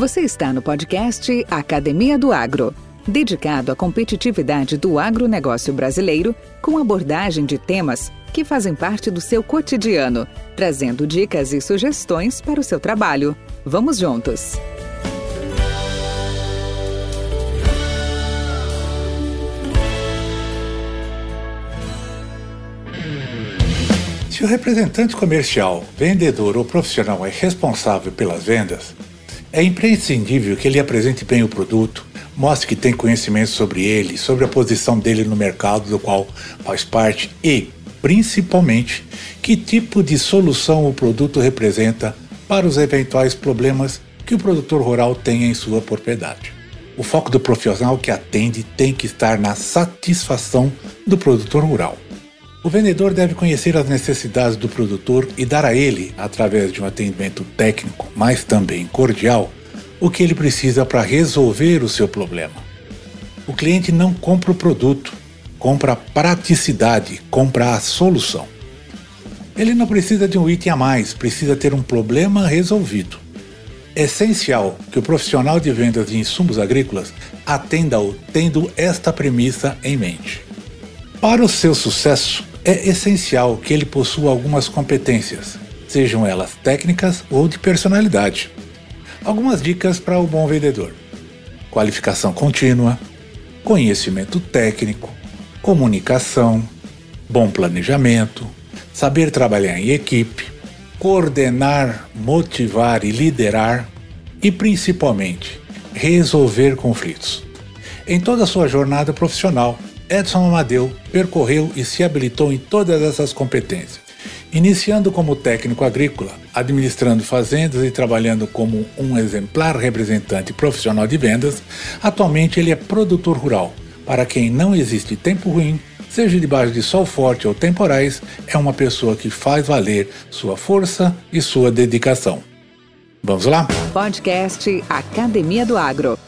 Você está no podcast Academia do Agro, dedicado à competitividade do agronegócio brasileiro, com abordagem de temas que fazem parte do seu cotidiano, trazendo dicas e sugestões para o seu trabalho. Vamos juntos! Se o representante comercial, vendedor ou profissional é responsável pelas vendas, é imprescindível que ele apresente bem o produto, mostre que tem conhecimento sobre ele, sobre a posição dele no mercado do qual faz parte e, principalmente, que tipo de solução o produto representa para os eventuais problemas que o produtor rural tem em sua propriedade. O foco do profissional que atende tem que estar na satisfação do produtor rural. O vendedor deve conhecer as necessidades do produtor e dar a ele, através de um atendimento técnico, mas também cordial, o que ele precisa para resolver o seu problema. O cliente não compra o produto, compra a praticidade, compra a solução. Ele não precisa de um item a mais, precisa ter um problema resolvido. É essencial que o profissional de vendas de insumos agrícolas atenda-o tendo esta premissa em mente. Para o seu sucesso, é essencial que ele possua algumas competências, sejam elas técnicas ou de personalidade. Algumas dicas para o bom vendedor: qualificação contínua, conhecimento técnico, comunicação, bom planejamento, saber trabalhar em equipe, coordenar, motivar e liderar e principalmente resolver conflitos. Em toda a sua jornada profissional, Edson Amadeu percorreu e se habilitou em todas essas competências, iniciando como técnico agrícola, administrando fazendas e trabalhando como um exemplar representante profissional de vendas. Atualmente ele é produtor rural. Para quem não existe tempo ruim, seja debaixo de sol forte ou temporais, é uma pessoa que faz valer sua força e sua dedicação. Vamos lá? Podcast Academia do Agro.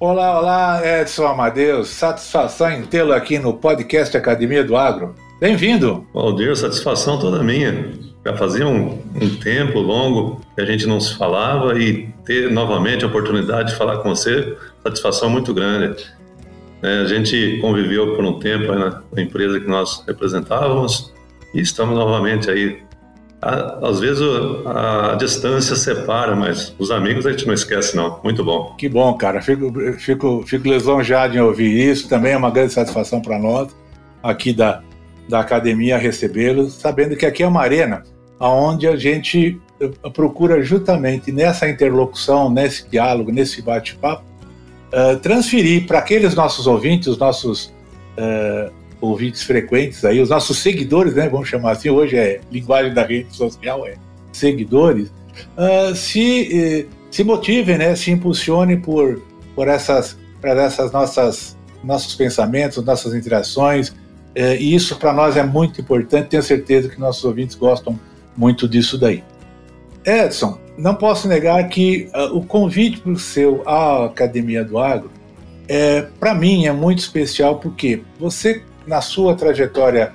Olá, olá, Edson Amadeus. Satisfação em tê-lo aqui no podcast Academia do Agro. Bem-vindo. Valdir, satisfação toda minha. Já fazia um, um, tempo longo que a gente não se falava e ter novamente a oportunidade de falar com você, satisfação muito grande. É, a gente conviveu por um tempo na empresa que nós representávamos e estamos novamente aí às vezes a, a, distância separa, mas os amigos a gente não esquece, não. Muito bom. Que bom, cara. Fico, fico, fico lisonjeado em ouvir isso. Também é uma grande satisfação para nós, aqui da, da academia, recebê-los, sabendo que aqui é uma arena onde a gente eh, procura justamente nessa interlocução, nesse diálogo, nesse bate-papo, uh, transferir para aqueles nossos ouvintes, os nossos uh, ouvintes frequentes aí, os nossos seguidores, né, vamos chamar assim, hoje é linguagem da rede social, é seguidores, uh, se, uh, se motivem, né, se impulsionem por, por essas, por essas nossas nossos pensamentos, nossas interações, uh, e isso para nós é muito importante, tenho certeza que nossos ouvintes gostam muito disso daí. Edson, não posso negar que uh, o convite para o seu à Academia do Agro, é, para mim, é muito especial porque você na sua trajetória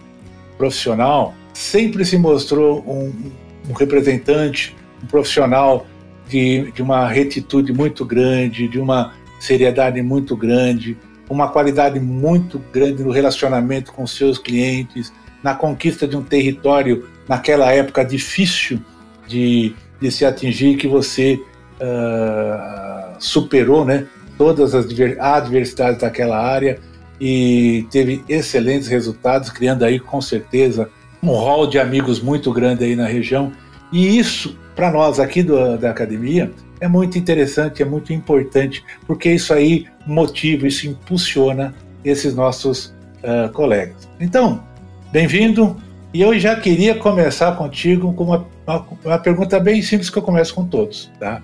profissional, sempre se mostrou um, um representante, um profissional de, de uma retitude muito grande, de uma seriedade muito grande, uma qualidade muito grande no relacionamento com seus clientes, na conquista de um território naquela época difícil de, de se atingir, que você uh, superou né, todas as adversidades daquela área e teve excelentes resultados, criando aí com certeza um hall de amigos muito grande aí na região. E isso, para nós aqui do, da academia, é muito interessante, é muito importante, porque isso aí motiva, isso impulsiona esses nossos uh, colegas. Então, bem-vindo. E eu já queria começar contigo com uma, uma, uma, pergunta bem simples que eu começo com todos. Tá?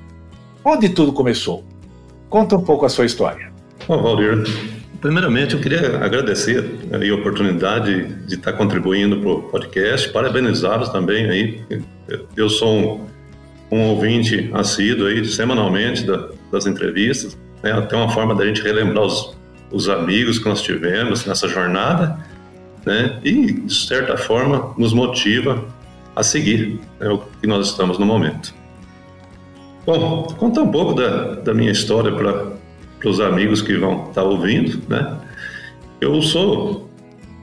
Onde tudo começou? Conta um pouco a sua história. Bom, Valdir, Primeiramente, eu queria agradecer a oportunidade de estar contribuindo para o podcast, parabenizá-los também aí. Eu sou um, um ouvinte assíduo aí, semanalmente da, das entrevistas, né? até uma forma da gente relembrar os, os amigos que nós tivemos nessa jornada, né? E, de certa forma, nos motiva a seguir né, o que nós estamos no momento. Bom, contar um pouco da, da minha história para os amigos que vão estar tá ouvindo, né? Eu sou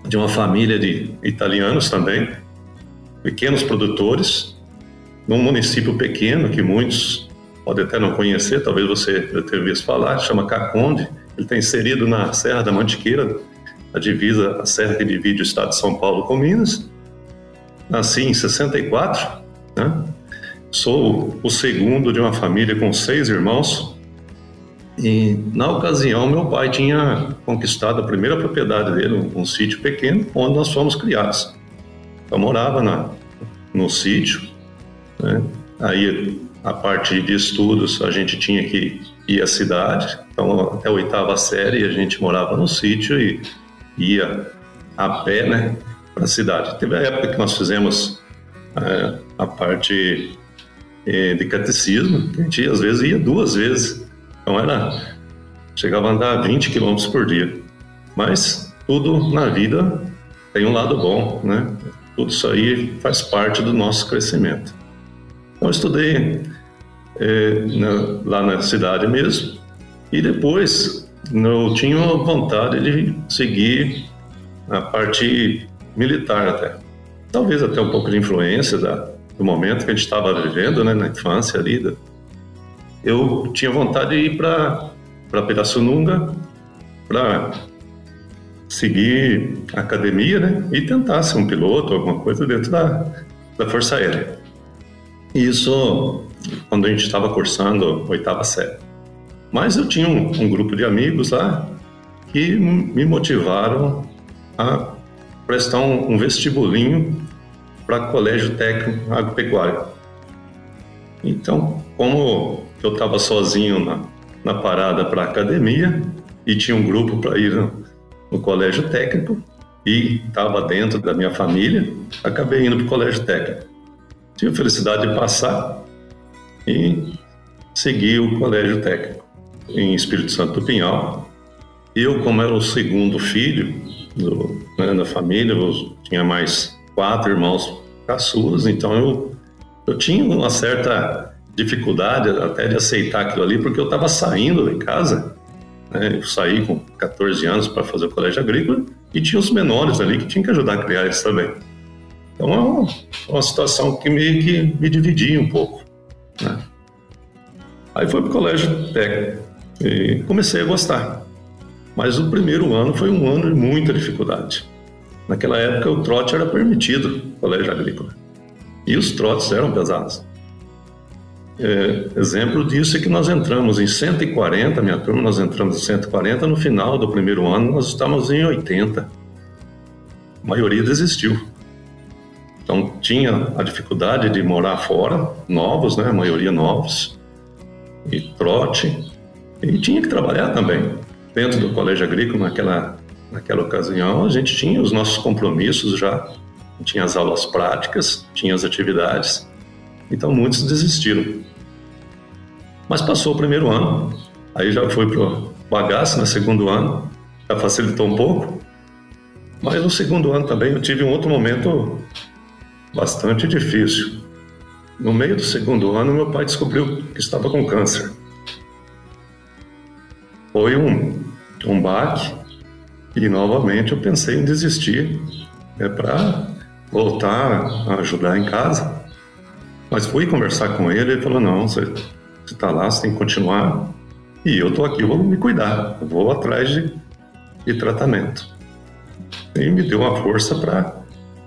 de uma família de italianos também, pequenos produtores, num município pequeno que muitos podem até não conhecer, talvez você já tenha visto falar, chama Caconde. Ele está inserido na Serra da Mantiqueira, a divisa, a serra que divide o estado de São Paulo com Minas. Nasci em 64, né? Sou o segundo de uma família com seis irmãos. E na ocasião, meu pai tinha conquistado a primeira propriedade dele, um, um sítio pequeno, onde nós fomos criados. Eu morava na, no sítio, né? aí a parte de estudos a gente tinha que ir à cidade, então até a oitava série a gente morava no sítio e ia a pé, né, para a cidade. Teve a época que nós fizemos é, a parte é, de catecismo, a gente às vezes ia duas vezes. Então era chegava a andar 20 quilômetros por dia. Mas tudo na vida tem um lado bom, né? Tudo isso aí faz parte do nosso crescimento. Então, eu estudei é, na, lá na cidade mesmo e depois eu tinha vontade de seguir a parte militar até. Talvez até um pouco de influência da, do momento que a gente estava vivendo, né, na infância ali. Eu tinha vontade de ir para Pirassununga para seguir a academia, né, e tentar ser um piloto, alguma coisa dentro da, da Força Aérea. Isso quando a gente estava cursando oitava série. Mas eu tinha um, um grupo de amigos lá que me motivaram a prestar um, um vestibulinho para colégio técnico agropecuário. Então, como eu estava sozinho na, na parada para academia e tinha um grupo para ir no, no, colégio técnico e estava dentro da minha família, acabei indo para o colégio técnico. Tive a felicidade de passar e segui o colégio técnico em Espírito Santo do Pinhal. Eu, como era o segundo filho do, né, da família, eu tinha mais quatro irmãos caçulas, então eu, eu tinha uma certa dificuldade até de aceitar aquilo ali, porque eu estava saindo de casa, né, eu saí com 14 anos para fazer o colégio agrícola e tinha os menores ali que tinham que ajudar a criar eles também. Então é uma, uma situação que meio que me dividia um pouco. Né? Aí fui para o colégio técnico e comecei a gostar. Mas o primeiro ano foi um ano de muita dificuldade. Naquela época o trote era permitido no colégio agrícola. E os trotes eram pesados. É, exemplo disso é que nós entramos em 140, minha turma, nós entramos em 140, no final do primeiro ano nós estávamos em 80. A maioria desistiu. Então tinha a dificuldade de morar fora, novos, né, a maioria novos, e trote, e tinha que trabalhar também. Dentro do colégio agrícola, naquela, naquela ocasião, a gente tinha os nossos compromissos já, tinha as aulas práticas, tinha as atividades, então muitos desistiram. Mas passou o primeiro ano, aí já foi para o bagaço no segundo ano, já facilitou um pouco, mas no segundo ano também eu tive um outro momento bastante difícil. No meio do segundo ano, meu pai descobriu que estava com câncer. Foi um, um baque e novamente eu pensei em desistir é para voltar a ajudar em casa. Mas fui conversar com ele ele falou: Não, você está lá, você tem que continuar. E eu estou aqui, eu vou me cuidar, vou atrás de, de tratamento. E me deu uma força para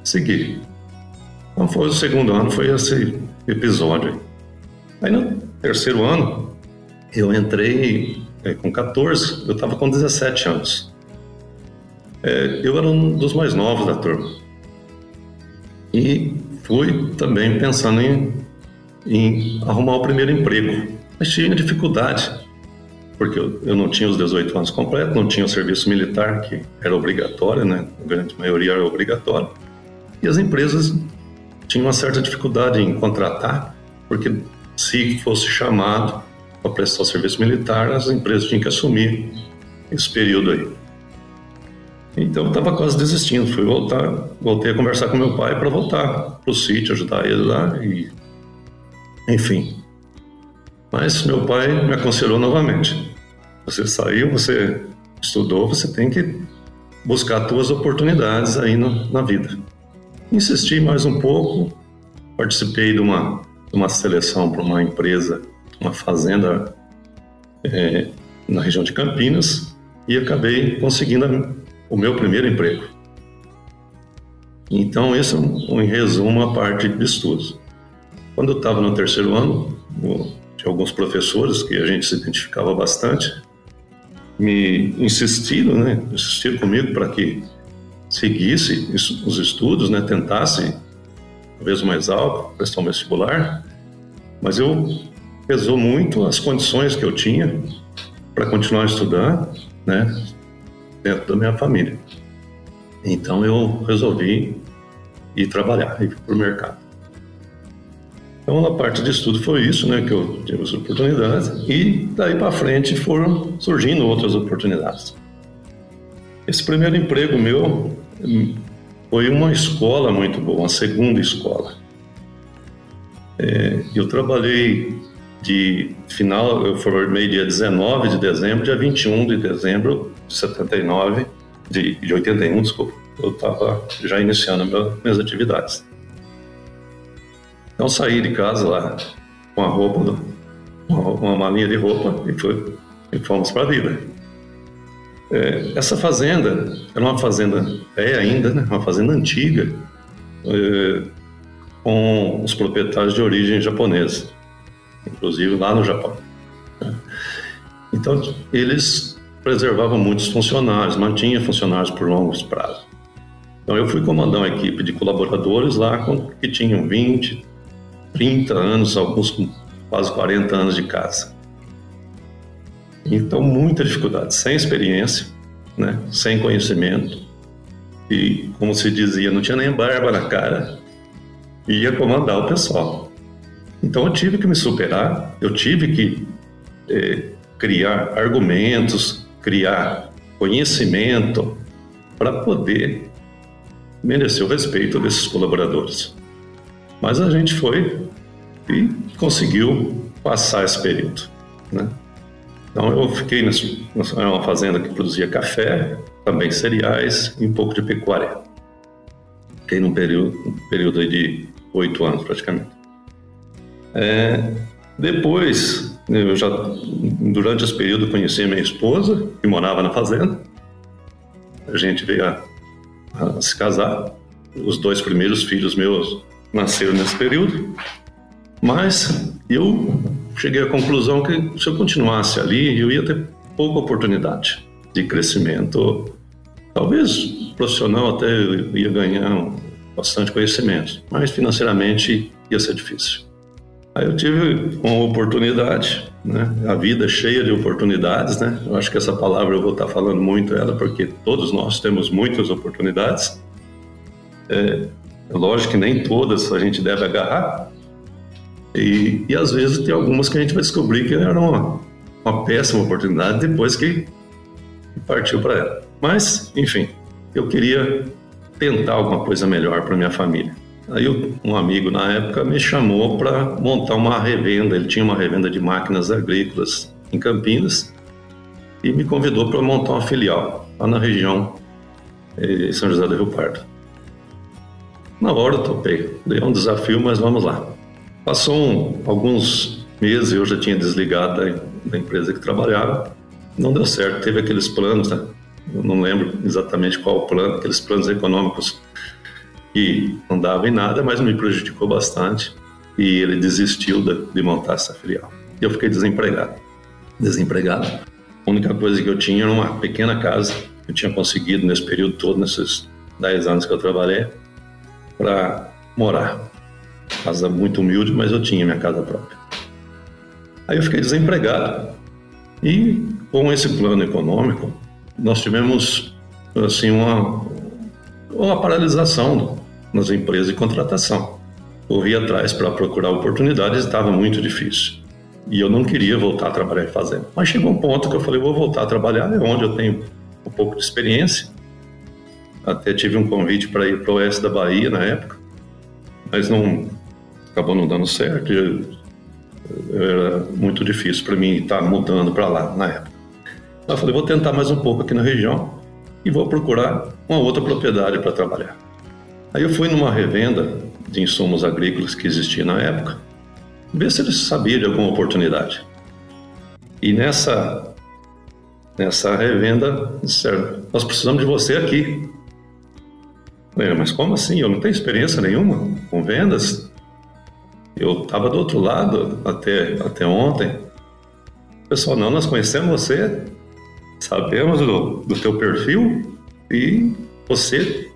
seguir. Então foi o segundo ano, foi esse episódio. Aí no terceiro ano, eu entrei é, com 14, eu estava com 17 anos. É, eu era um dos mais novos da turma. E fui também pensando em, em arrumar o primeiro emprego. Mas tinha dificuldade, porque eu, eu não tinha os 18 anos completos, não tinha o serviço militar, que era obrigatório, né? A grande maioria era obrigatório. E as empresas tinha uma certa dificuldade em contratar, porque se fosse chamado para prestar o serviço militar, as empresas tinham que assumir esse período aí. Então eu estava quase desistindo, fui voltar, voltei a conversar com meu pai para voltar para o sítio, ajudar ele lá e enfim. Mas meu pai me aconselhou novamente. Você saiu, você estudou, você tem que buscar suas oportunidades aí no, na vida. Insisti mais um pouco, participei de uma, de uma seleção para uma empresa, uma fazenda é, na região de Campinas e acabei conseguindo o meu primeiro emprego. Então, é, um, em resumo, a parte de estudos. Quando eu estava no terceiro ano, tinha alguns professores que a gente se identificava bastante, me insistiram, né, insistiram comigo para que seguisse os estudos, né, tentasse talvez mais alto, prestar um vestibular, mas eu pesou muito as condições que eu tinha para continuar estudando, né, dentro da minha família. Então eu resolvi ir trabalhar, ir para o mercado. Então, a parte de estudo foi isso, né, que eu tive as oportunidades, e daí para frente foram surgindo outras oportunidades. Esse primeiro emprego meu hum, foi uma escola muito boa, uma segunda escola. É, eu trabalhei de final, eu formei dia 19 de dezembro, dia 21 de dezembro de 79, de, de 81, desculpa, eu estava já iniciando minhas atividades. Então saí de casa lá com a roupa, uma, uma malinha de roupa e, foi, e fomos para a vida. É, essa fazenda era uma fazenda é ainda, né? uma fazenda antiga, é, com os proprietários de origem japonesa, inclusive lá no Japão. Então eles preservavam muitos funcionários, mantinha funcionários por longos prazos. Então eu fui comandar uma equipe de colaboradores lá que tinham 20, 30 anos, alguns com quase 40 anos de casa. Então, muita dificuldade, sem experiência, né? sem conhecimento. E, como se dizia, não tinha nem barba na cara. Ia comandar o pessoal. Então, eu tive que me superar, eu tive que é, criar argumentos, criar conhecimento para poder merecer o respeito desses colaboradores. Mas a gente foi e conseguiu passar esse período, né? Então eu fiquei nessa uma fazenda que produzia café, também cereais e um pouco de pecuária. Fiquei num período, um período de oito anos praticamente. É, depois, eu já durante esse período conheci minha esposa que morava na fazenda. A gente veio a, a se casar. Os dois primeiros filhos meus nasceram nesse período. Mas eu cheguei à conclusão que se eu continuasse ali, eu ia ter pouca oportunidade de crescimento. Talvez profissional até ia ganhar bastante conhecimento, mas financeiramente ia ser difícil. Aí eu tive uma oportunidade, né? A vida é cheia de oportunidades, né? Eu acho que essa palavra eu vou estar falando muito ela, porque todos nós temos muitas oportunidades. É, é lógico que nem todas a gente deve agarrar, e, e às vezes tem algumas que a gente vai descobrir que era uma, uma péssima oportunidade depois que partiu para ela. Mas, enfim, eu queria tentar alguma coisa melhor para minha família. Aí um amigo na época me chamou para montar uma revenda. Ele tinha uma revenda de máquinas agrícolas em Campinas e me convidou para montar uma filial lá na região de eh, São José do Rio Pardo. Na hora eu topei. Deu um desafio, mas vamos lá. Passou um, alguns meses, eu já tinha desligado da, da, empresa que trabalhava. Não deu certo, teve aqueles planos, né? Eu não lembro exatamente qual o plano, aqueles planos econômicos que não davam em nada, mas me prejudicou bastante. E ele desistiu de, de montar essa filial. E eu fiquei desempregado. Desempregado. A única coisa que eu tinha era uma pequena casa que eu tinha conseguido nesse período todo, nesses 10 anos que eu trabalhei, para morar. Casa muito humilde, mas eu tinha minha casa própria. Aí eu fiquei desempregado. E com esse plano econômico, nós tivemos assim uma, uma paralisação nas empresas de contratação. Corri atrás para procurar oportunidades estava muito difícil. E eu não queria voltar a trabalhar em fazenda. Mas chegou um ponto que eu falei, vou voltar a trabalhar, é onde eu tenho um pouco de experiência. Até tive um convite para ir para o oeste da Bahia na época, mas não acabou não dando certo. Era muito difícil para mim estar mudando para lá na época. Eu falei, vou tentar mais um pouco aqui na região e vou procurar uma outra propriedade para trabalhar. Aí eu fui numa revenda de insumos agrícolas que existia na época, ver se eles sabiam de alguma oportunidade. E nessa nessa revenda disseram: Nós precisamos de você aqui. Falei, mas como assim? Eu não tenho experiência nenhuma com vendas. Eu estava do outro lado até, até ontem. Pessoal, não, nós conhecemos você, sabemos do, do teu perfil e você,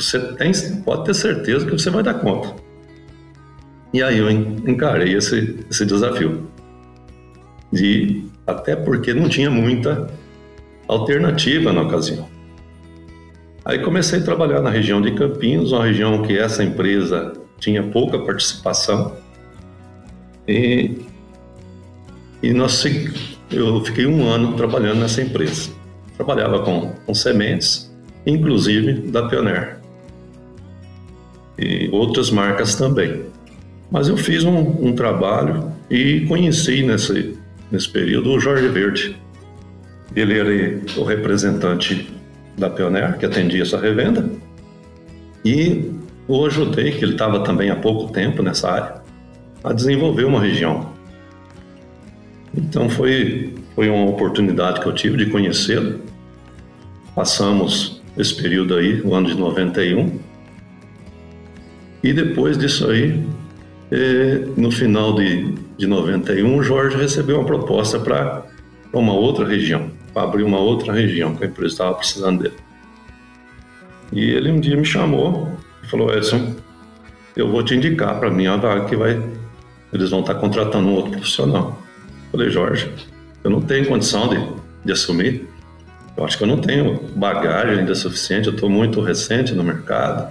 você tem, pode ter certeza que você vai dar conta. E aí eu encarei esse, esse desafio. De, até porque não tinha muita alternativa na ocasião. Aí comecei a trabalhar na região de Campinas, uma região que essa empresa tinha pouca participação. E, e nós, eu fiquei um ano trabalhando nessa empresa. Trabalhava com, com sementes, inclusive da Pioneer. E outras marcas também. Mas eu fiz um, um trabalho e conheci nesse, nesse período o Jorge Verde. Ele era o representante da Pioneer, que atendia essa revenda, e o ajudei, que ele estava também há pouco tempo nessa área, a desenvolver uma região. Então foi, foi uma oportunidade que eu tive de conhecê-lo. Passamos esse período aí, o ano de 91. E depois disso aí, eh, no final de, de 91, o Jorge recebeu uma proposta para uma outra região para abrir uma outra região que a empresa estava precisando dele. E ele um dia me chamou e falou: Edson, eu vou te indicar para mim a vaga que vai. Eles vão estar contratando um outro profissional. Eu falei, Jorge, eu não tenho condição de, de assumir. Eu acho que eu não tenho bagagem ainda suficiente, eu estou muito recente no mercado.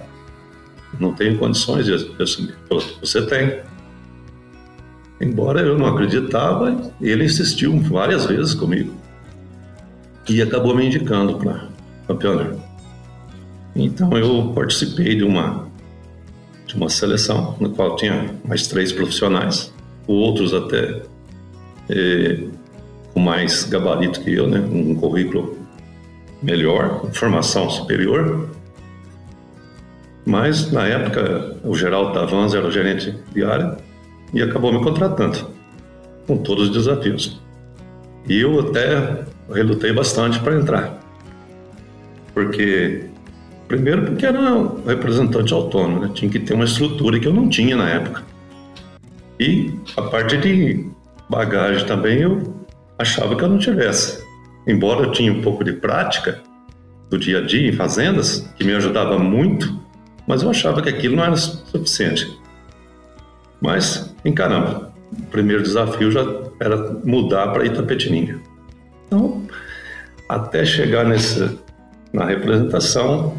Não tenho condições de, assumir. Você tem. Embora eu não acreditava, ele insistiu várias vezes comigo e acabou me indicando para campeonato. Então eu participei de uma de uma seleção na qual tinha mais três profissionais, outros até é, com mais gabarito que eu, né, um currículo melhor, formação superior. Mas na época o Geraldo Davans era o gerente de área e acabou me contratando com todos os desafios. E eu até relutei bastante para entrar. Porque, primeiro, porque era um representante autônomo, né? tinha que ter uma estrutura que eu não tinha na época. E a parte de bagagem também eu achava que eu não tivesse. Embora eu tinha um pouco de prática do dia a dia em fazendas, que me ajudava muito, mas eu achava que aquilo não era suficiente. Mas, encaramba, o primeiro desafio já era mudar para Itapetininga. Então, até chegar nesse, na representação,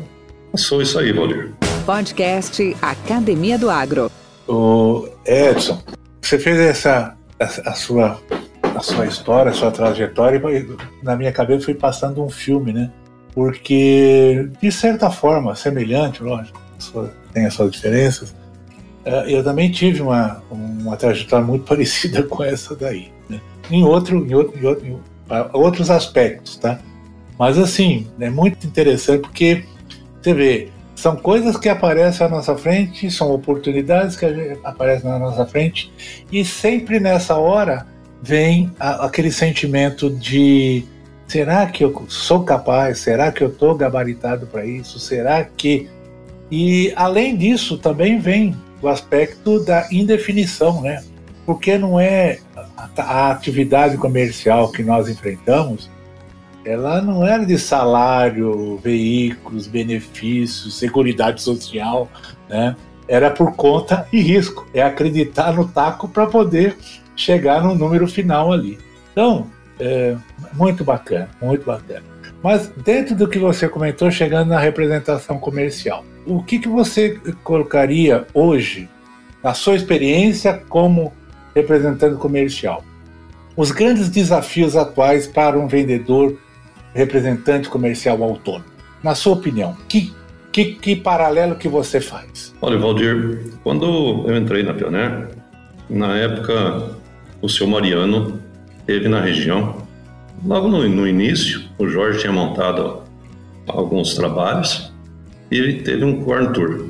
passou isso aí, Valdir. Podcast Academia do Agro. O Edson, você fez essa a, a sua a sua história, a sua trajetória, e na minha cabeça foi passando um filme, né? Porque, de certa forma, semelhante, lógico, tem as suas diferenças, é, eu também tive uma, uma trajetória muito parecida com essa daí. Né? Em, outro, em, outro, em, outro, outros aspectos, tá? Mas assim, é muito interessante porque você vê, são coisas que aparecem à nossa frente, são oportunidades que aparecem na nossa frente, e sempre nessa hora vem a, aquele sentimento de será que eu sou capaz? Será que eu estou gabaritado para isso? Será que. E além disso, também vem o aspecto da indefinição, né? Porque não é a atividade comercial que nós enfrentamos, ela não era de salário, veículos, benefícios, seguridade social, né? Era por conta e risco. É acreditar no taco para poder chegar no número final ali. Então, é, muito bacana, muito bacana. Mas dentro do que você comentou, chegando na representação comercial, o que, que você colocaria hoje, na sua experiência como representante comercial. Os grandes desafios atuais para um vendedor representante comercial autônomo. Na sua opinião, que, que, que paralelo que você faz? Olha, Valdir, quando eu entrei na Pioneer, na época o seu Mariano teve na região. Logo no, no início, o Jorge tinha montado alguns trabalhos e teve um corn tour.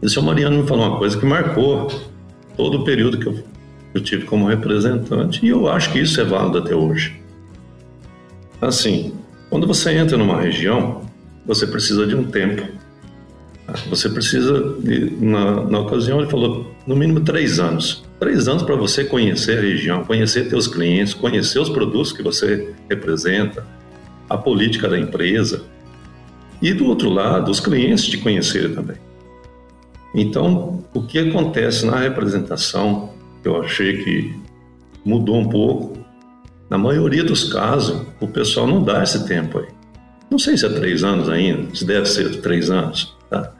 E o seu Mariano me falou uma coisa que marcou todo o período que eu, eu tive como representante e eu acho que isso é válido até hoje. Assim, quando você entra numa região, você precisa de um tempo. Você precisa, de, na, na ocasião, ele falou, no mínimo três anos. Três anos para você conhecer a região, conhecer seus clientes, conhecer os produtos que você representa, a política da empresa. E do outro lado, os clientes te conhecerem também. Então, o que acontece na representação, eu achei que mudou um pouco. Na maioria dos casos, o pessoal não dá esse tempo aí. Não sei se é três anos ainda, se deve ser três anos, tá?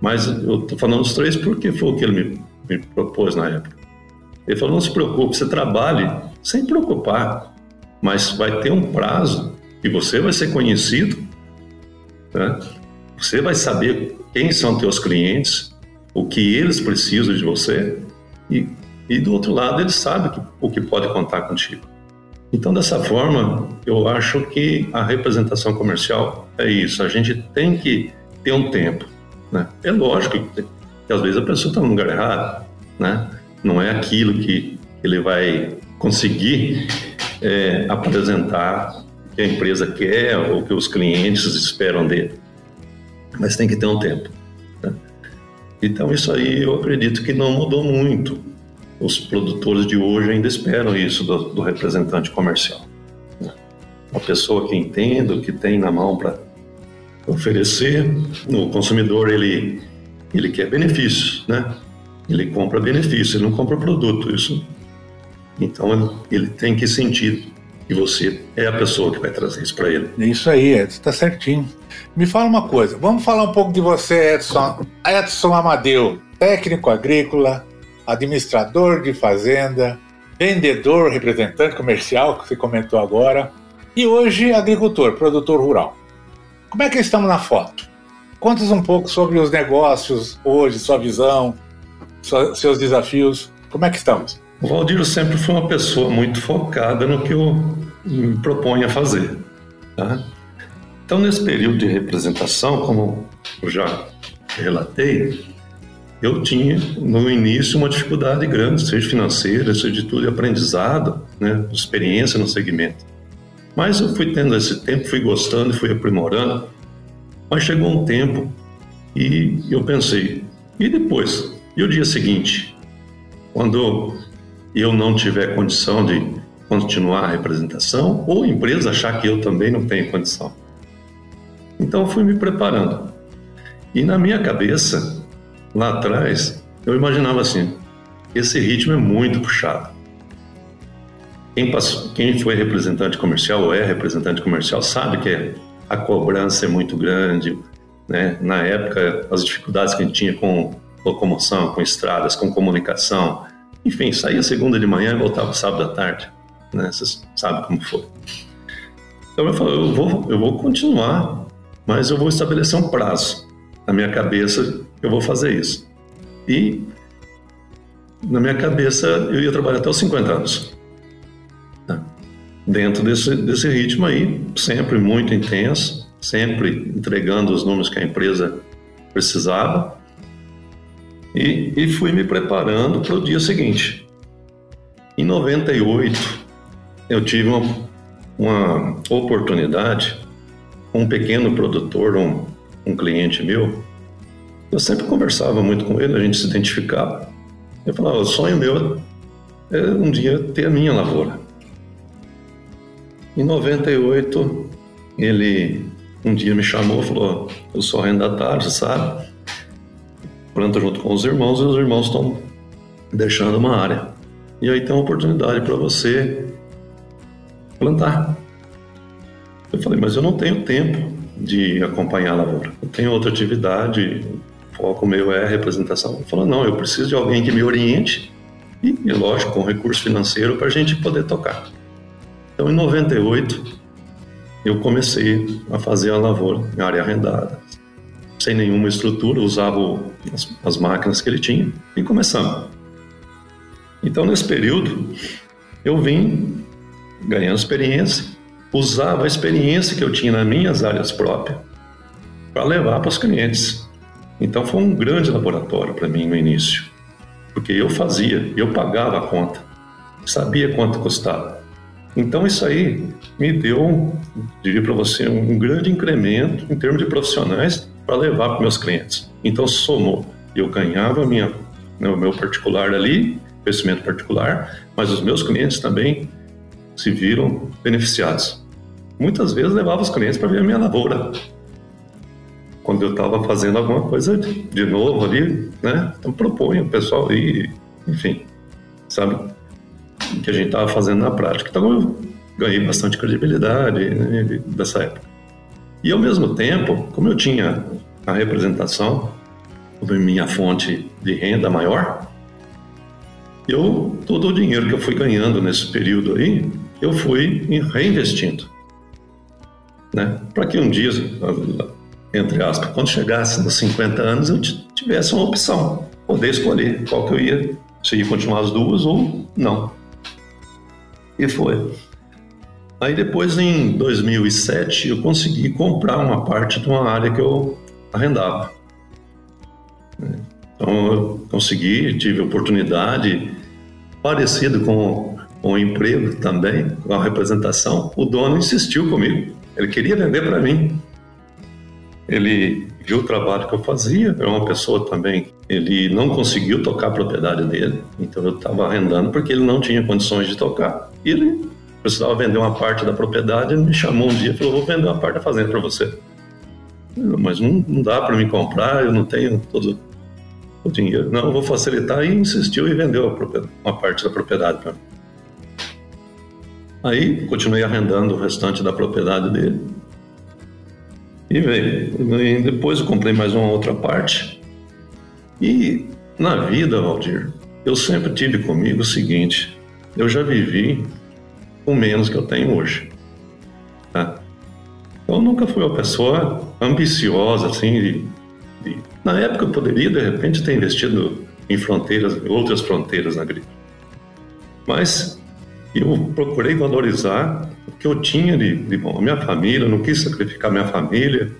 Mas eu estou falando os três porque foi o que ele me, me propôs na época. Ele falou: não se preocupe, você trabalhe sem preocupar, mas vai ter um prazo e você vai ser conhecido, né? você vai saber quem são teus clientes, o que eles precisam de você e, e do outro lado eles sabem que, o que pode contar contigo. Então, dessa forma, eu acho que a representação comercial é isso. A gente tem que ter um tempo. Né? É lógico que, que às vezes a pessoa está no lugar errado, né? não é aquilo que ele vai conseguir é, apresentar que a empresa quer ou que os clientes esperam dele. Mas tem que ter um tempo. Né? Então, isso aí eu acredito que não mudou muito. Os produtores de hoje ainda esperam isso do, do representante comercial. Né? Uma pessoa que entenda, que tem na mão para oferecer. O consumidor, ele, ele quer benefícios, né? Ele compra benefício, ele não compra produto. Isso. Então ele tem que sentir que você é a pessoa que vai trazer isso para ele. Isso aí, Edson, está certinho. Me fala uma coisa, vamos falar um pouco de você, Edson. Edson Amadeu, técnico agrícola, administrador de fazenda, vendedor, representante comercial, que você comentou agora, e hoje agricultor, produtor rural. Como é que estamos na foto? Conta um pouco sobre os negócios hoje, sua visão, seus desafios. Como é que estamos? O Valdir sempre foi uma pessoa muito focada no que eu me proponho a fazer. Tá? Então, nesse período de representação, como eu já relatei, eu tinha no início uma dificuldade grande, seja financeira, seja de tudo, de aprendizado, né, experiência no segmento. Mas eu fui tendo esse tempo, fui gostando e fui aprimorando. Mas chegou um tempo e eu pensei, e depois? E o dia seguinte? Quando eu não tiver condição de continuar a representação ou a empresa achar que eu também não tenho condição. Então fui me preparando. E na minha cabeça, lá atrás, eu imaginava assim: esse ritmo é muito puxado. Quem, passou, quem foi representante comercial ou é representante comercial sabe que a cobrança é muito grande. Né? Na época, as dificuldades que a gente tinha com locomoção, com estradas, com comunicação, enfim, saía segunda de manhã e voltava sábado à tarde. Né? Vocês sabem como foi. Então eu falei, eu vou, eu vou continuar, mas eu vou estabelecer um prazo. Na minha cabeça, eu vou fazer isso. E na minha cabeça, eu ia trabalhar até os 50 anos. Né? Dentro desse, desse ritmo aí, sempre muito intenso, sempre entregando os números que a empresa precisava e, e fui me preparando para o dia seguinte. Em 98, eu tive uma, uma oportunidade com um pequeno produtor, um, um cliente meu. Eu sempre conversava muito com ele, a gente se identificava. Eu falava, o sonho meu é um dia ter a minha lavoura. Em 98, ele um dia me chamou e falou: Eu sou arrendatário, sabe? Planta junto com os irmãos e os irmãos estão deixando uma área. E aí tem uma oportunidade para você plantar. Eu falei, mas eu não tenho tempo de acompanhar a lavoura. Eu tenho outra atividade, o foco meu é a representação. Ele falou, não, eu preciso de alguém que me oriente e, e lógico, com recurso financeiro para a gente poder tocar. Então, em 98, eu comecei a fazer a lavoura em área arrendada sem nenhuma estrutura, usava as, as máquinas que ele tinha e começamos. Então, nesse período, eu vim ganhando experiência, usava a experiência que eu tinha nas minhas áreas próprias para levar para os clientes. Então, foi um grande laboratório para mim no início, porque eu fazia, eu pagava a conta, sabia quanto custava. Então, isso aí me deu, diria para você, um grande incremento em termos de profissionais para levar para meus clientes. Então, somou. Eu ganhava minha, né, o meu particular ali, investimento particular, mas os meus clientes também se viram beneficiados. Muitas vezes levava os clientes para ver a minha lavoura. Quando eu estava fazendo alguma coisa de novo ali, né? Então proponho o pessoal e, enfim, sabe, o que a gente estava fazendo na prática. Então eu ganhei bastante credibilidade né, dessa época. E ao mesmo tempo, como eu tinha a representação como minha fonte de renda maior, eu todo o dinheiro que eu fui ganhando nesse período aí, eu fui reinvestindo, né? Para que um dia, entre aspas, quando chegasse nos 50 anos, eu tivesse uma opção, poder escolher qual que eu ia, se ia continuar as duas ou não. E foi. Aí depois, em 2007, eu consegui comprar uma parte de uma área que eu arrendava. Então, eu consegui, tive oportunidade, parecido com, o emprego também, com a representação. O dono insistiu comigo, ele queria vender para mim. Ele viu o trabalho que eu fazia, é uma pessoa também, ele não conseguiu tocar a propriedade dele, então eu estava arrendando porque ele não tinha condições de tocar. E ele precisava vender uma parte da propriedade, ele me chamou um dia e falou: Vou vender uma parte da fazenda para você. Mas não, não dá para me comprar, eu não tenho todo o dinheiro. Não, vou facilitar. E insistiu e vendeu uma parte da propriedade para mim. Aí continuei arrendando o restante da propriedade dele. E veio. E depois eu comprei mais uma outra parte. E na vida, Valdir, eu sempre tive comigo o seguinte: eu já vivi com menos que eu tenho hoje. Eu nunca fui uma pessoa ambiciosa, assim, de na época eu poderia, de repente, ter investido em fronteiras, outras fronteiras na agrícola. Mas eu procurei valorizar o que eu tinha de, de bom. A minha família, não quis sacrificar minha família.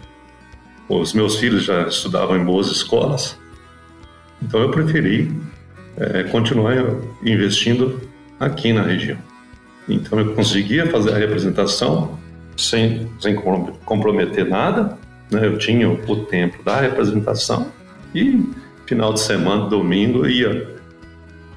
Os meus filhos já estudavam em boas escolas. Então eu preferi é, continuar investindo aqui na região. Então eu conseguia fazer a representação sem, sem comprometer nada né? Eu tinha o tempo da representação e final de semana, domingo, ia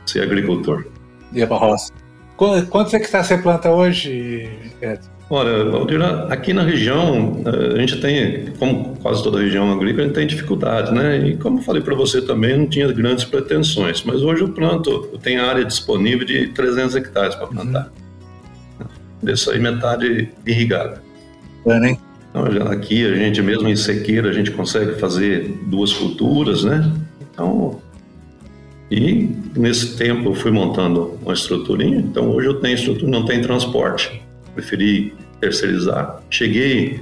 ser agricultor. Ia para roça. Quantos hectares você planta hoje, Edson? Olha, Valdir, aqui na região, eh, a gente tem, como quase toda região agrícola, a gente tem dificuldade, né? E como eu falei para você também, não tinha grandes pretensões. Mas hoje eu planto, eu tenho área disponível de 300 hectares para plantar. Uhum. Dessa aí, metade irrigada. Bom, hein? Então, aqui a gente mesmo em sequeira a gente consegue fazer duas culturas, né? Então, e nesse tempo eu fui montando uma estruturinha. Então hoje eu tenho estrutura, não tem transporte. Preferi terceirizar. Cheguei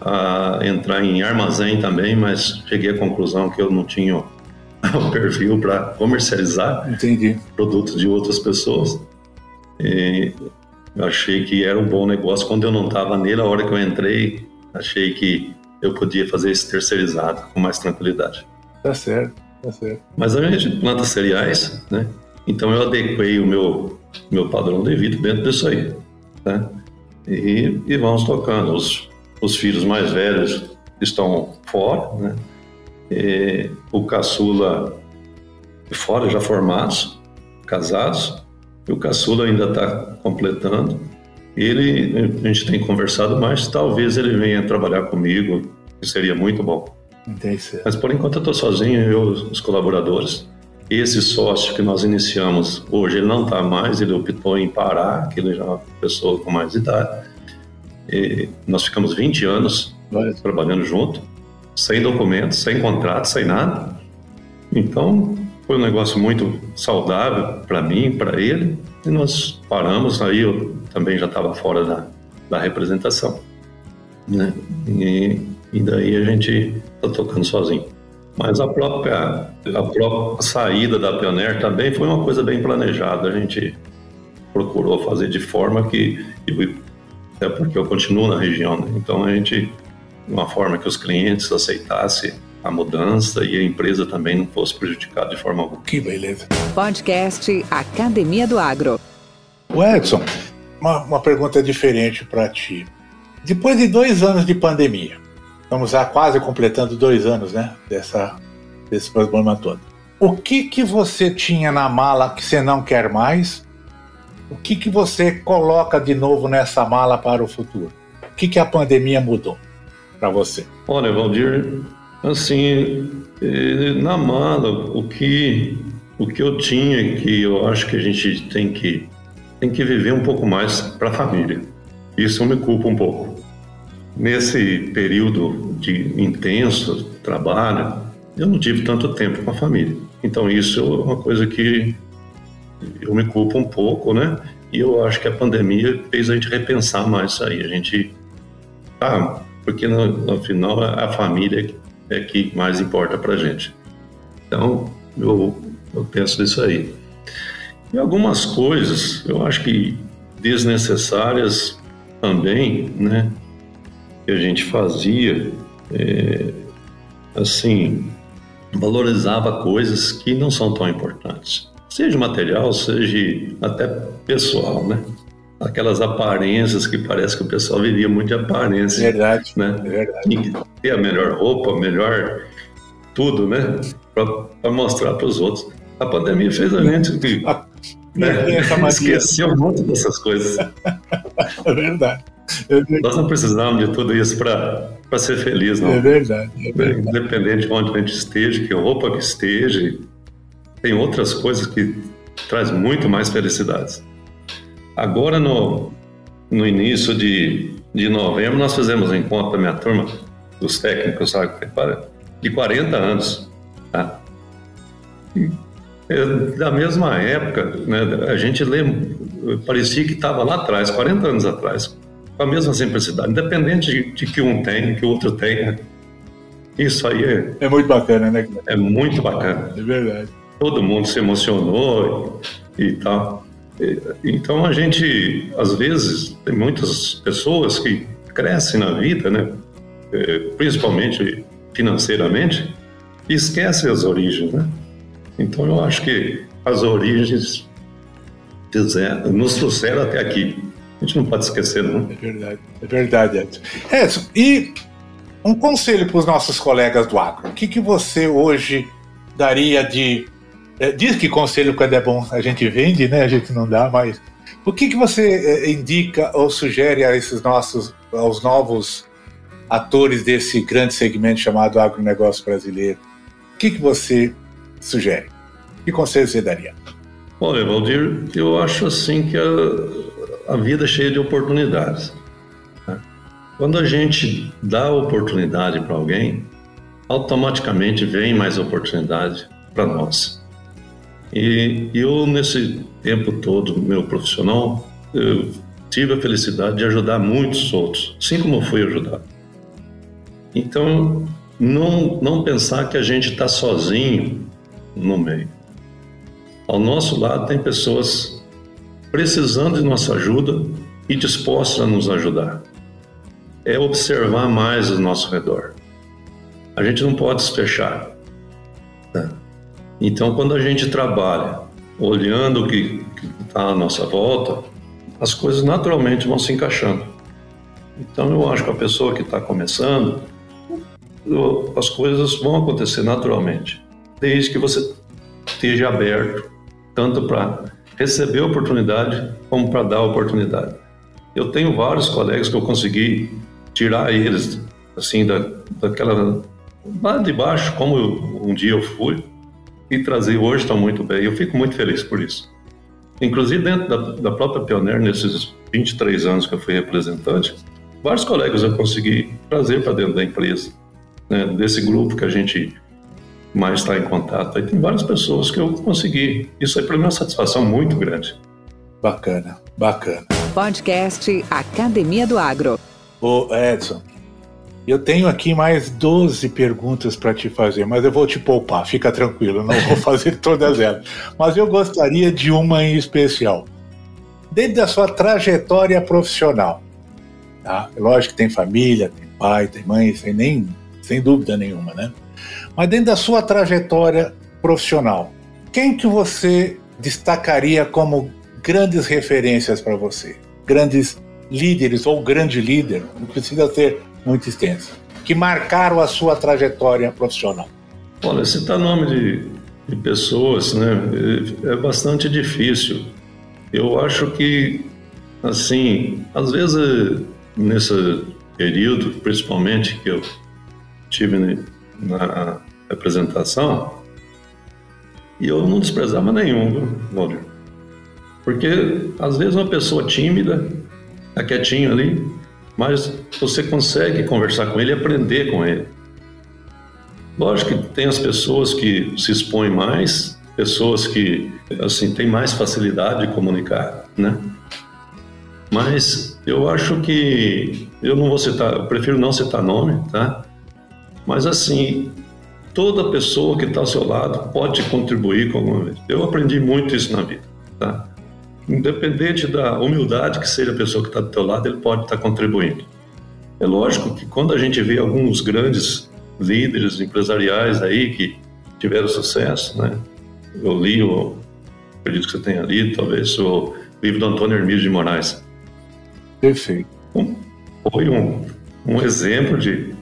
a entrar em armazém também, mas cheguei à conclusão que eu não tinha o perfil para comercializar Entendi. produtos de outras pessoas. E eu achei que era um bom negócio quando eu não estava nele. A hora que eu entrei, achei que eu podia fazer isso terceirizado com mais tranquilidade. Tá certo, tá certo. Mas a gente planta cereais, né? Então eu adequei o meu, meu padrão de vida dentro disso aí, né? E, e vamos tocando. Os, os filhos mais velhos estão fora, né? E o caçula fora, já formados, casados, e o caçula ainda está completando. Ele, a gente tem conversado mais, talvez ele venha trabalhar comigo, que seria muito bom. Entendi. Mas por enquanto eu estou sozinho, eu os colaboradores. Esse sócio que nós iniciamos hoje, ele não está mais, ele optou em parar, que ele já é uma pessoa com mais idade. E nós ficamos 20 anos Olha. trabalhando junto, sem documentos, sem contrato, sem nada. Então, foi um negócio muito saudável para mim, para ele, e nós paramos. Aí eu também já estava fora da, da representação, né? E, e daí a gente está tocando sozinho. Mas a própria, a própria saída da Pioneer também foi uma coisa bem planejada. A gente procurou fazer de forma que, é porque eu continuo na região, né? então a gente, de uma forma que os clientes aceitassem a mudança e a empresa também não fosse prejudicada de forma alguma. Que beleza. Podcast Academia do Agro. O Edson, uma, uma pergunta diferente para ti. Depois de dois anos de pandemia, estamos já quase completando dois anos, né, dessa, desse problema todo. O que que você tinha na mala que você não quer mais? O que que você coloca de novo nessa mala para o futuro? O que que a pandemia mudou para você? Olha, Valdir, assim, eh, na mala, o que o que eu tinha que eu acho que a gente tem que tem que viver um pouco mais para a família. Isso eu me culpo um pouco. Nesse período de intenso trabalho, eu não tive tanto tempo com a família. Então isso é uma coisa que eu me culpo um pouco, né? E eu acho que a pandemia fez a gente repensar mais isso aí. A gente, ah, porque no, no final a família é que mais importa para gente. Então eu, eu penso nisso aí. E algumas coisas, eu acho que desnecessárias também, né? Que a gente fazia, é, assim, valorizava coisas que não são tão importantes. Seja material, seja até pessoal, né? Aquelas aparências que parece que o pessoal vivia muito de aparência. Verdade, né? verdade. ter a melhor roupa, melhor tudo, né? Para mostrar para os outros. A pandemia fez a gente que né? esqueceu muito dessas coisas. É verdade. Nós não precisamos de tudo isso para ser feliz, não. É verdade, é verdade. Independente de onde a gente esteja, que roupa que esteja, tem outras coisas que traz muito mais felicidades. Agora, no, no início de, de novembro, nós fizemos um encontro da minha turma, dos técnicos, sabe, de 40 anos. Tá? E, é, da mesma época, né, a gente lembra, parecia que estava lá atrás, 40 anos atrás, com a mesma simplicidade, independente de, de que um tem, que o outro tenha. Isso aí é, é muito bacana, né? É muito bacana. É verdade. Todo mundo se emocionou e, e tal. Então a gente, às vezes, tem muitas pessoas que crescem na vida, né? É, principalmente financeiramente, e esquecem as origens, né? Então eu acho que as origens nos trouxeram até aqui. A gente não pode esquecer, não. É verdade, é verdade, Edson. Edson, e um conselho para os nossos colegas do agro. O que, que você hoje daria de. É, diz que conselho, quando é bom, a gente vende, né? A gente não dá, mas. O que, que você é, indica ou sugere a esses nossos, aos novos atores desse grande segmento chamado agronegócio brasileiro? O que, que você sugere? Que conselho você daria? Olha, Valdir, eu acho assim que a, a vida é cheia de oportunidades. Né? Quando a gente dá oportunidade para alguém, automaticamente vem mais oportunidade para nós. E eu, nesse tempo todo meu profissional, tive a felicidade de ajudar muitos outros, assim como eu fui ajudado. Então, não, não pensar que a gente está sozinho no meio. Ao nosso lado tem pessoas precisando de nossa ajuda e dispostas a nos ajudar. É observar mais o nosso redor. A gente não pode se fechar. Então, quando a gente trabalha olhando o que está à nossa volta, as coisas naturalmente vão se encaixando. Então, eu acho que a pessoa que está começando, as coisas vão acontecer naturalmente desde que você esteja aberto, tanto para receber oportunidade como para dar oportunidade. Eu tenho vários colegas que eu consegui tirar eles, assim, da, daquela. lá de baixo, como eu, um dia eu fui, e trazer hoje estão muito bem. Eu fico muito feliz por isso. Inclusive, dentro da, da própria Pioneer, nesses 23 anos que eu fui representante, vários colegas eu consegui trazer para dentro da empresa, né, desse grupo que a gente mais está em contato. Aí tem várias pessoas que eu consegui. Isso aí para mim é uma satisfação muito grande. Bacana, bacana. Podcast Academia do Agro. Ô Edson, Eu tenho aqui mais 12 perguntas para te fazer, mas eu vou te poupar, fica tranquilo, não vou fazer todas elas. Mas eu gostaria de uma em especial. Dentro da sua trajetória profissional, tá? Lógico que tem família, tem pai, tem mãe, sem, nem, sem dúvida nenhuma, né? Mas dentro da sua trajetória profissional, quem que você destacaria como grandes referências para você? Grandes líderes ou grande líder, não precisa ser muito extensa, que marcaram a sua trajetória profissional? Olha, citar nome de, de pessoas né, é, é bastante difícil. Eu acho que, assim, às vezes nesse período, principalmente que eu tive na representação, e eu não desprezava nenhum, viu, Valdir? Porque às vezes uma pessoa tímida, tá quietinho ali, mas você consegue conversar com ele e aprender com ele. Lógico que tem as pessoas que se expõem mais, pessoas que assim têm mais facilidade de comunicar, né? Mas eu acho que eu não vou citar, eu prefiro não citar nome, tá? Mas assim, toda pessoa que está ao seu lado pode contribuir com alguma vez. Eu aprendi muito isso na vida, tá? Independente da humildade que seja a pessoa que está do teu lado, ele pode estar tá contribuindo. É lógico que quando a gente vê alguns grandes líderes empresariais aí que tiveram sucesso, né? Eu li, o, acredito que você tenha lido, talvez, o livro do Antônio Hermílio de Moraes. Perfeito. Um, foi um, um exemplo de,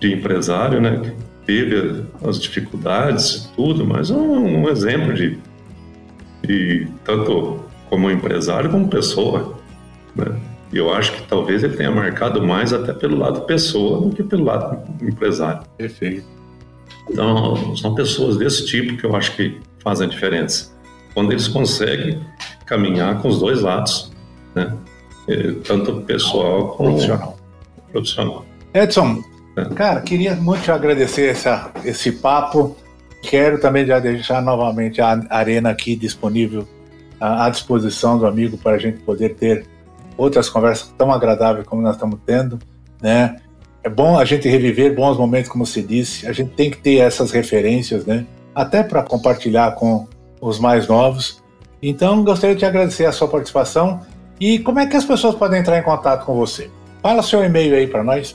de empresário, né? Que teve as dificuldades tudo, mas um, um exemplo de, de tanto como empresário como pessoa. Né? E eu acho que talvez ele tenha marcado mais até pelo lado pessoa do que pelo lado empresário. Perfeito. Então, são pessoas desse tipo que eu acho que fazem a diferença. Quando eles conseguem caminhar com os dois lados, né? É, tanto pessoal como profissional. profissional. Edson, é. cara, queria muito te agradecer essa, esse papo. Quero também já deixar novamente a arena aqui disponível à disposição do amigo para a gente poder ter outras conversas tão agradáveis como nós estamos tendo, né? É bom a gente reviver bons momentos, como se disse. A gente tem que ter essas referências, né? Até para compartilhar com os mais novos. Então, gostaria de agradecer a sua participação. E como é que as pessoas podem entrar em contato com você? Fala seu e-mail aí para nós.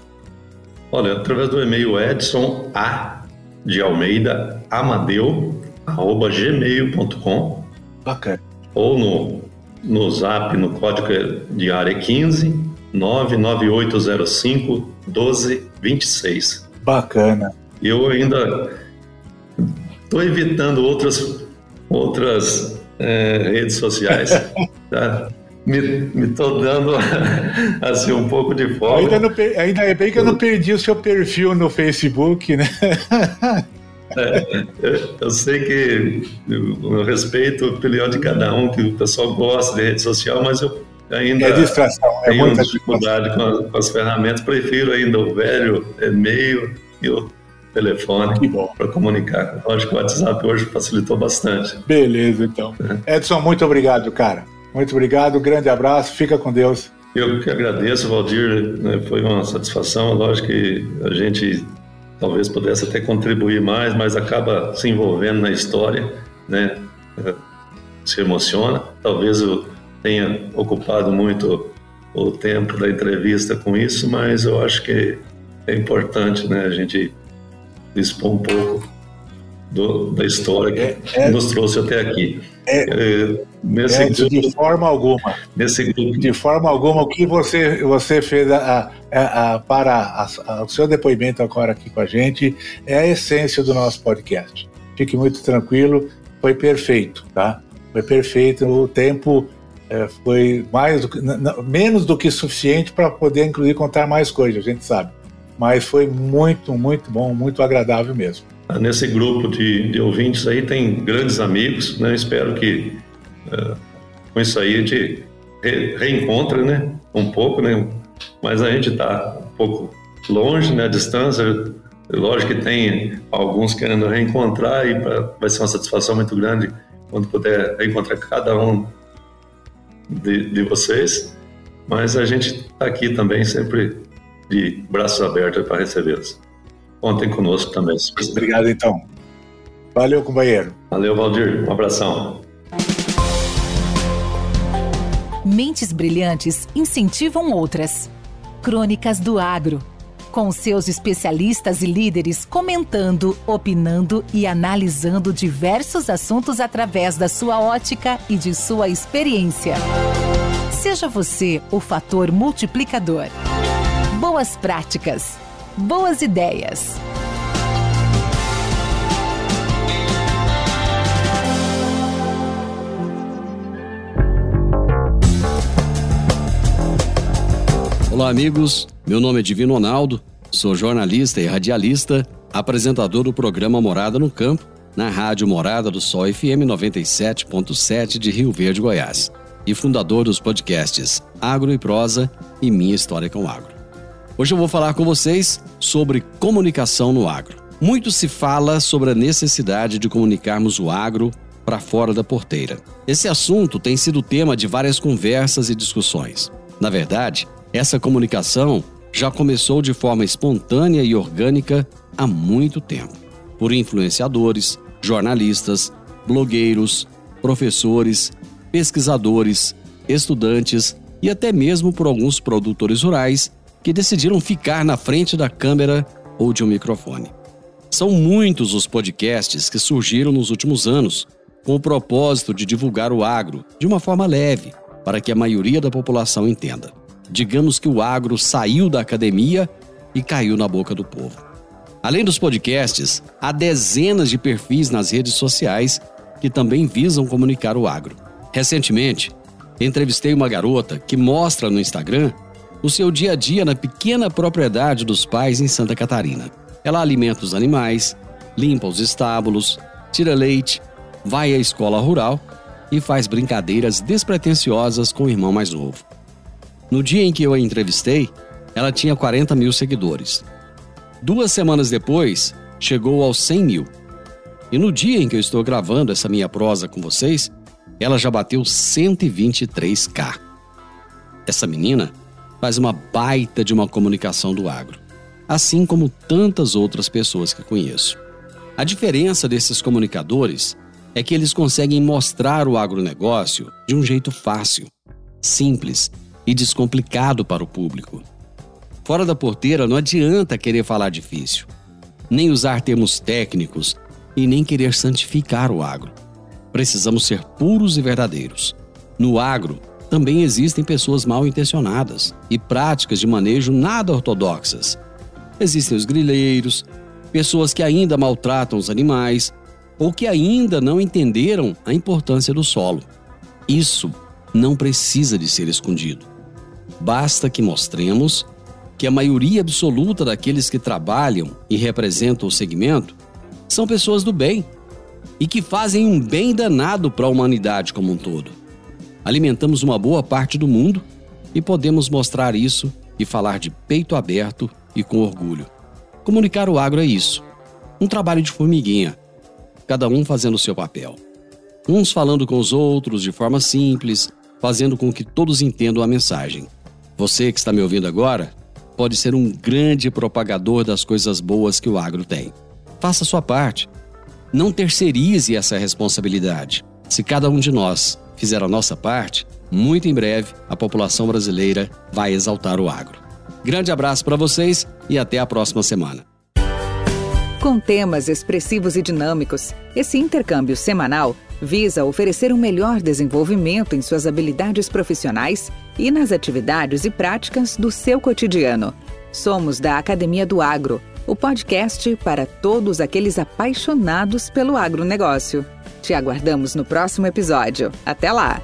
Olha, através do e-mail edson a de Almeida amadeu arroba gmail.com. Bacana ou no, no zap, no código de área 15 99805 1226. Bacana. Eu ainda estou evitando outras, outras é, redes sociais. tá? me estou dando assim um pouco de folga. Ainda, não, ainda é bem que eu não perdi o seu perfil no Facebook, né? É, eu sei que eu respeito o opinião de cada um, que o pessoal gosta de rede social, mas eu ainda é distração, é tenho dificuldade com, com, as ferramentas. Prefiro ainda o velho e-mail e o telefone para comunicar. Acho que o WhatsApp hoje facilitou bastante. Beleza, então. É. Edson, muito obrigado, cara. Muito obrigado, grande abraço, fica com Deus. Eu que agradeço, Valdir, né, foi uma satisfação. Lógico que a gente talvez pudesse até contribuir mais, mas acaba se envolvendo na história, né? Se emociona. Talvez eu tenha ocupado muito o tempo da entrevista com isso, mas eu acho que é importante, né? A gente expor um pouco do, da história que é, é, nos trouxe até aqui. É, é nesse é, grupo, de forma alguma. Nesse grupo. De forma alguma, o que você, você fez a, a, a, para o seu depoimento agora aqui com a gente é a essência do nosso podcast. Fique muito tranquilo, foi perfeito, tá? Foi perfeito. O tempo é, foi mais do que, menos do que suficiente para poder, inclusive, contar mais coisas, a gente sabe. Mas foi muito, muito bom, muito agradável mesmo. Nesse grupo de, de ouvintes aí tem grandes amigos, né? Espero que uh, com isso aí a gente re, né? Um pouco, né? Mas a gente está um pouco longe, né? A distância. Lógico que tem alguns querendo reencontrar e pra, vai ser uma satisfação muito grande quando puder reencontrar cada um de, de vocês. Mas a gente está aqui também sempre de braços abertos para recebê-los. Contem conosco também. Obrigado, então. Valeu, companheiro. Valeu, Valdir. Um abração. Mentes brilhantes incentivam outras. Crônicas do Agro. Com seus especialistas e líderes comentando, opinando e analisando diversos assuntos através da sua ótica e de sua experiência. Seja você o fator multiplicador. Boas práticas. Boas ideias. Olá, amigos. Meu nome é Divino Ronaldo, sou jornalista e radialista, apresentador do programa Morada no Campo, na Rádio Morada do Sol FM 97.7 de Rio Verde, Goiás, e fundador dos podcasts Agro e Prosa e Minha História com Agro. Hoje eu vou falar com vocês sobre comunicação no agro. Muito se fala sobre a necessidade de comunicarmos o agro para fora da porteira. Esse assunto tem sido tema de várias conversas e discussões. Na verdade, essa comunicação já começou de forma espontânea e orgânica há muito tempo, por influenciadores, jornalistas, blogueiros, professores, pesquisadores, estudantes e até mesmo por alguns produtores rurais que decidiram ficar na frente da câmera ou de um microfone. São muitos os podcasts que surgiram nos últimos anos com o propósito de divulgar o agro de uma forma leve, para que a maioria da população entenda digamos que o agro saiu da academia e caiu na boca do povo. Além dos podcasts, há dezenas de perfis nas redes sociais que também visam comunicar o agro. Recentemente, entrevistei uma garota que mostra no Instagram o seu dia a dia na pequena propriedade dos pais em Santa Catarina. Ela alimenta os animais, limpa os estábulos, tira leite, vai à escola rural e faz brincadeiras despretensiosas com o irmão mais novo. No dia em que eu a entrevistei, ela tinha 40 mil seguidores. Duas semanas depois, chegou aos 100 mil. E no dia em que eu estou gravando essa minha prosa com vocês, ela já bateu 123k. Essa menina faz uma baita de uma comunicação do agro, assim como tantas outras pessoas que conheço. A diferença desses comunicadores é que eles conseguem mostrar o agronegócio de um jeito fácil, simples e descomplicado para o público. Fora da porteira não adianta querer falar difícil, nem usar termos técnicos e nem querer santificar o agro. Precisamos ser puros e verdadeiros. No agro, também existem pessoas mal intencionadas e práticas de manejo nada ortodoxas. Existem os grileiros, pessoas que ainda maltratam os animais ou que ainda não entenderam a importância do solo. Isso não precisa de ser escondido. Basta que mostremos que a maioria absoluta daqueles que trabalham e representam o segmento são pessoas do bem e que fazem um bem danado para a humanidade como um todo. Alimentamos uma boa parte do mundo e podemos mostrar isso e falar de peito aberto e com orgulho. Comunicar o agro é isso. Um trabalho de formiguinha, cada um fazendo o seu papel. Uns falando com os outros de forma simples, fazendo com que todos entendam a mensagem. Você que está me ouvindo agora pode ser um grande propagador das coisas boas que o agro tem. Faça sua parte. Não terceirize essa responsabilidade. Se cada um de nós fizer a nossa parte, muito em breve a população brasileira vai exaltar o agro. Grande abraço para vocês e até a próxima semana. Com temas expressivos e dinâmicos, esse intercâmbio semanal visa oferecer um melhor desenvolvimento em suas habilidades profissionais e nas atividades e práticas do seu cotidiano. Somos da Academia do Agro, o podcast para todos aqueles apaixonados pelo agronegócio. Te aguardamos no próximo episódio. Até lá!